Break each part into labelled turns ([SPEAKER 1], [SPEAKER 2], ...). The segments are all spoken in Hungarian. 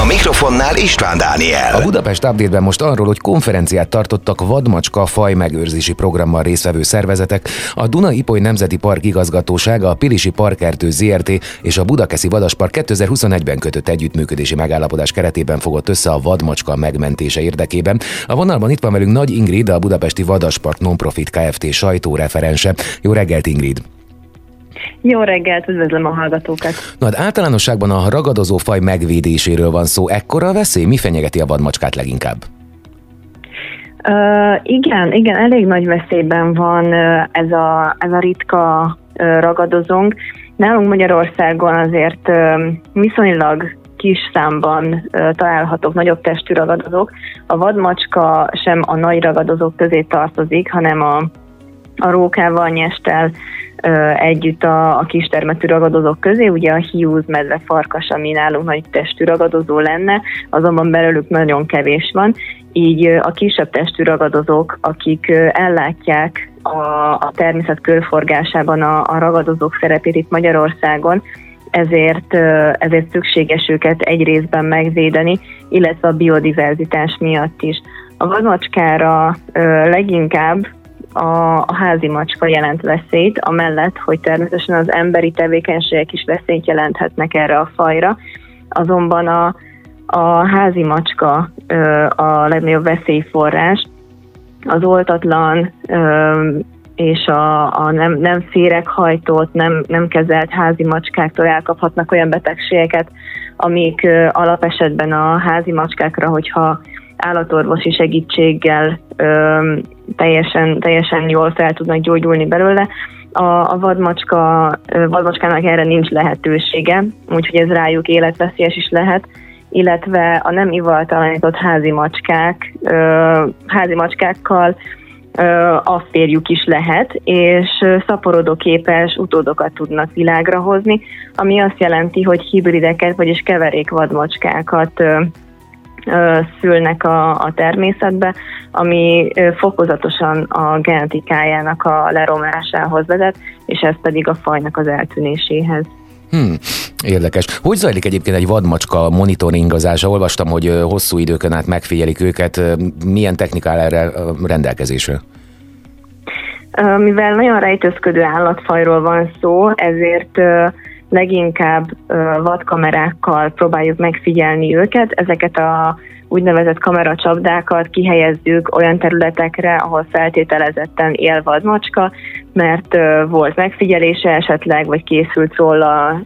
[SPEAKER 1] A mikrofonnál István Dániel.
[SPEAKER 2] A Budapest Update-ben most arról, hogy konferenciát tartottak vadmacska faj megőrzési programmal résztvevő szervezetek, a Duna Ipoly Nemzeti Park igazgatósága, a Pilisi Parkertő ZRT és a Budakeszi Vadaspark 2021-ben kötött együttműködési megállapodás keretében fogott össze a vadmacska megmentése érdekében. A vonalban itt van velünk Nagy Ingrid, a Budapesti Vadaspark Nonprofit Kft. sajtóreferense. Jó reggelt, Ingrid!
[SPEAKER 3] Jó reggelt, üdvözlöm a hallgatókat.
[SPEAKER 2] Na, hát általánosságban a ragadozó faj megvédéséről van szó. Ekkora a veszély? Mi fenyegeti a vadmacskát leginkább?
[SPEAKER 3] Uh, igen, igen, elég nagy veszélyben van uh, ez, a, ez a ritka uh, ragadozónk. Nálunk Magyarországon azért uh, viszonylag kis számban uh, találhatók nagyobb testű ragadozók. A vadmacska sem a nagy ragadozók közé tartozik, hanem a, a rókával, nyestel, együtt a, a kistermetű ragadozók közé, ugye a hiúz, medve, farkas, ami nálunk nagy testű ragadozó lenne, azonban belőlük nagyon kevés van, így a kisebb testű ragadozók, akik ellátják a, a természet körforgásában a, a ragadozók szerepét itt Magyarországon, ezért, ezért szükséges őket egy részben megvédeni, illetve a biodiverzitás miatt is. A vadmacskára leginkább a, házi macska jelent veszélyt, amellett, hogy természetesen az emberi tevékenységek is veszélyt jelenthetnek erre a fajra, azonban a, a házi macska a legnagyobb veszélyforrás, az oltatlan és a, a nem, nem féreghajtott, nem, nem kezelt házi macskáktól elkaphatnak olyan betegségeket, amik alapesetben a házi macskákra, hogyha állatorvosi segítséggel teljesen, teljesen jól fel tudnak gyógyulni belőle. A, a vadmacska, vadmacskának erre nincs lehetősége, úgyhogy ez rájuk életveszélyes is lehet, illetve a nem ivaltalanított házi macskák, házi macskákkal a férjük is lehet, és szaporodóképes utódokat tudnak világra hozni, ami azt jelenti, hogy hibrideket, vagyis keverék vadmacskákat szülnek a, a természetbe, ami fokozatosan a genetikájának a leromlásához vezet, és ez pedig a fajnak az eltűnéséhez.
[SPEAKER 2] Hmm, érdekes. Hogy zajlik egyébként egy vadmacska monitoringozása? Olvastam, hogy hosszú időkön át megfigyelik őket. Milyen technikál erre rendelkezésre?
[SPEAKER 3] Mivel nagyon rejtőzködő állatfajról van szó, ezért leginkább vadkamerákkal próbáljuk megfigyelni őket. Ezeket a úgynevezett kameracsapdákat kihelyezzük olyan területekre, ahol feltételezetten él vadmacska, mert volt megfigyelése esetleg, vagy készült róla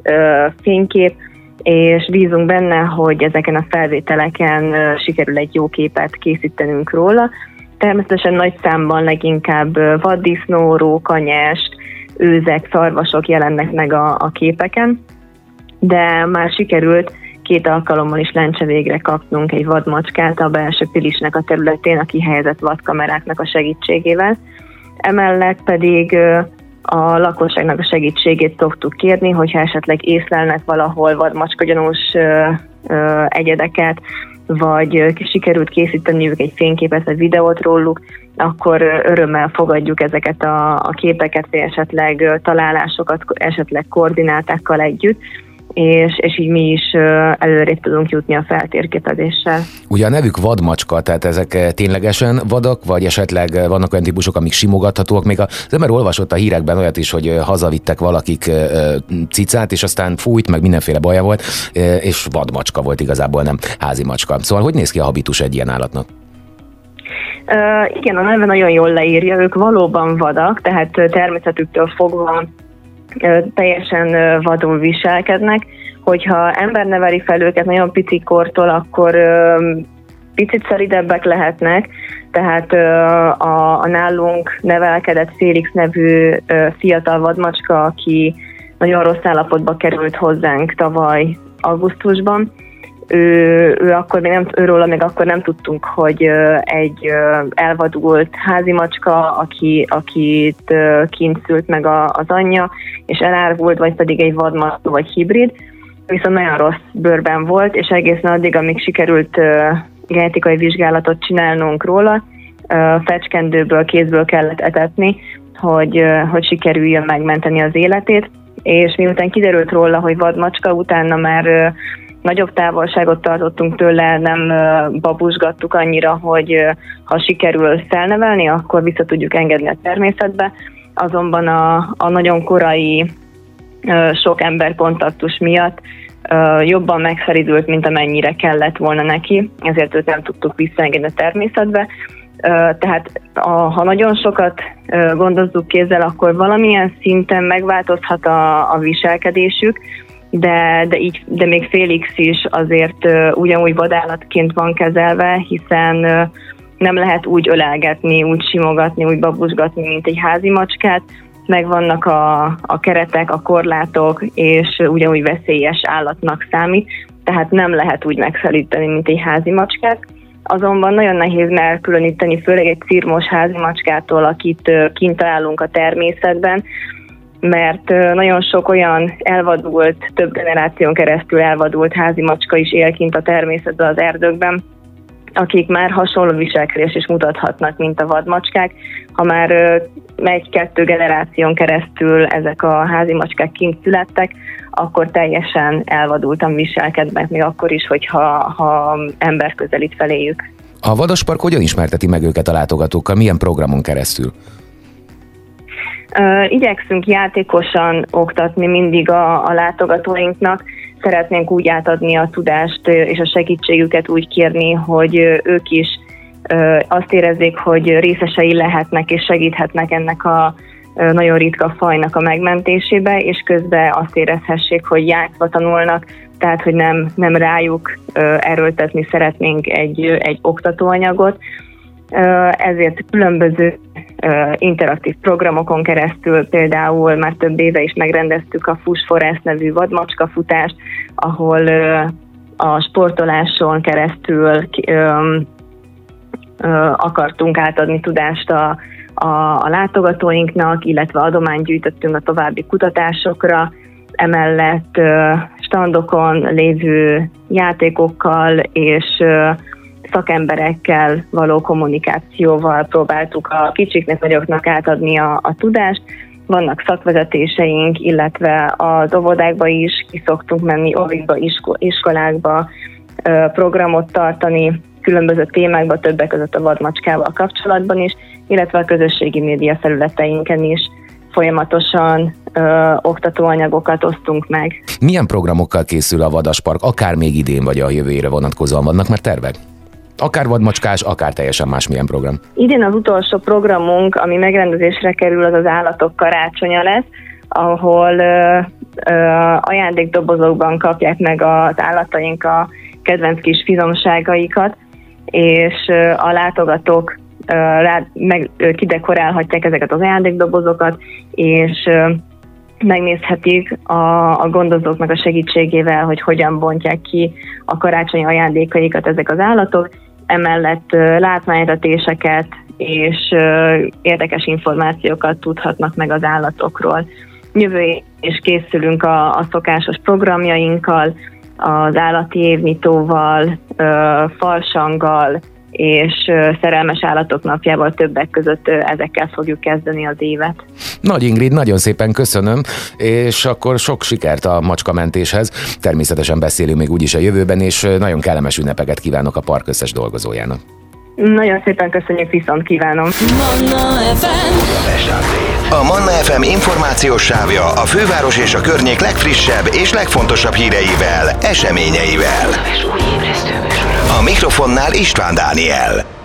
[SPEAKER 3] fénykép, és bízunk benne, hogy ezeken a felvételeken sikerül egy jó képet készítenünk róla. Természetesen nagy számban leginkább vaddisznó, rókanyest, őzek, szarvasok jelennek meg a, a képeken, de már sikerült két alkalommal is lencse végre kapnunk egy vadmacskát a belső pilisnek a területén a kihelyezett vadkameráknak a segítségével. Emellett pedig a lakosságnak a segítségét szoktuk kérni, hogyha esetleg észlelnek valahol vadmacskagyanús egyedeket, vagy sikerült készíteniük egy fényképet vagy videót róluk, akkor örömmel fogadjuk ezeket a, a képeket, vagy esetleg találásokat, esetleg koordinátákkal együtt, és, és így mi is előrébb tudunk jutni a feltérképezéssel.
[SPEAKER 2] Ugye a nevük vadmacska, tehát ezek ténylegesen vadak, vagy esetleg vannak olyan típusok, amik simogathatóak. Még az ember olvasott a hírekben olyat is, hogy hazavittek valakik cicát, és aztán fújt, meg mindenféle baja volt, és vadmacska volt igazából, nem házi macska. Szóval hogy néz ki a habitus egy ilyen állatnak?
[SPEAKER 3] Igen, a neve nagyon jól leírja, ők valóban vadak, tehát természetüktől fogva teljesen vadul viselkednek. Hogyha ember neveli fel őket nagyon pici kortól, akkor picit szeridebbek lehetnek, tehát a, a nálunk nevelkedett Félix nevű fiatal vadmacska, aki nagyon rossz állapotba került hozzánk tavaly augusztusban, ő, ő akkor még nem, őről még akkor nem tudtunk, hogy egy elvadult házi macska, aki, akit kint szült meg a, az anyja, és elárvult, vagy pedig egy vadmacska, vagy hibrid, viszont nagyon rossz bőrben volt, és egészen addig, amíg sikerült genetikai vizsgálatot csinálnunk róla, fecskendőből, kézből kellett etetni, hogy, hogy sikerüljön megmenteni az életét, és miután kiderült róla, hogy vadmacska, utána már nagyobb távolságot tartottunk tőle, nem babusgattuk annyira, hogy ha sikerül felnevelni, akkor vissza tudjuk engedni a természetbe. Azonban a, a nagyon korai sok ember kontaktus miatt jobban megszeridült, mint amennyire kellett volna neki, ezért őt nem tudtuk visszaengedni a természetbe. Tehát a, ha nagyon sokat gondozzuk kézzel, akkor valamilyen szinten megváltozhat a, a viselkedésük, de, de, így, de még Félix is azért ugyanúgy vadállatként van kezelve, hiszen nem lehet úgy ölelgetni, úgy simogatni, úgy babusgatni, mint egy házi macskát. Megvannak a, a keretek, a korlátok, és ugyanúgy veszélyes állatnak számít, tehát nem lehet úgy megszelíteni, mint egy házi macskát. Azonban nagyon nehéz elkülöníteni, főleg egy cirmos házi macskától, akit kint találunk a természetben, mert nagyon sok olyan elvadult, több generáción keresztül elvadult házi macska is él kint a természetben, az erdőkben, akik már hasonló viselkedés is mutathatnak, mint a vadmacskák. Ha már egy-kettő generáción keresztül ezek a házi macskák kint születtek, akkor teljesen elvadultan viselkednek, még akkor is, hogyha ha ember közelít feléjük.
[SPEAKER 2] A Vadaspark hogyan ismerteti meg őket a látogatókkal? Milyen programon keresztül?
[SPEAKER 3] Igyekszünk játékosan oktatni mindig a, a látogatóinknak, szeretnénk úgy átadni a tudást és a segítségüket úgy kérni, hogy ők is azt érezzék, hogy részesei lehetnek és segíthetnek ennek a nagyon ritka fajnak a megmentésébe, és közben azt érezhessék, hogy játszva tanulnak, tehát hogy nem, nem rájuk erőltetni szeretnénk egy, egy oktatóanyagot, ezért különböző interaktív programokon keresztül, például már több éve is megrendeztük a Fuss Forest nevű vadmacska futást, ahol a sportoláson keresztül akartunk átadni tudást a, a, a látogatóinknak, illetve adományt gyűjtöttünk a további kutatásokra, emellett standokon lévő játékokkal és szakemberekkel való kommunikációval próbáltuk a kicsiknek, nagyoknak átadni a, a tudást. Vannak szakvezetéseink, illetve az óvodákba is ki szoktunk menni, óvikba, iskolákba programot tartani, különböző témákba, többek között a vadmacskával kapcsolatban is, illetve a közösségi média felületeinken is folyamatosan ö, oktatóanyagokat osztunk meg.
[SPEAKER 2] Milyen programokkal készül a Vadaspark, akár még idén vagy a jövőre vonatkozóan vannak már tervek? Akár vadmacskás, akár teljesen másmilyen program.
[SPEAKER 3] Idén az utolsó programunk, ami megrendezésre kerül, az az állatok karácsonya lesz, ahol ö, ö, ajándékdobozokban kapják meg az állataink a kedvenc kis finomságaikat, és ö, a látogatók ö, rá, meg, ö, kidekorálhatják ezeket az ajándékdobozokat, és ö, megnézhetik a, a gondozóknak a segítségével, hogy hogyan bontják ki a karácsonyi ajándékaikat ezek az állatok, emellett látványretéseket és érdekes információkat tudhatnak meg az állatokról. Jövő és készülünk a, a szokásos programjainkkal, az állati évnyitóval, falsanggal, és szerelmes állatok napjával többek között ezekkel fogjuk kezdeni az évet.
[SPEAKER 2] Nagy Ingrid, nagyon szépen köszönöm, és akkor sok sikert a macskamentéshez. Természetesen beszélünk még úgyis a jövőben, és nagyon kellemes ünnepeket kívánok a park összes dolgozójának.
[SPEAKER 3] Nagyon szépen köszönjük, viszont kívánom. Manna FM.
[SPEAKER 1] A Manna FM információs sávja a főváros és a környék legfrissebb és legfontosabb híreivel, eseményeivel. A mikrofonnál István Dániel.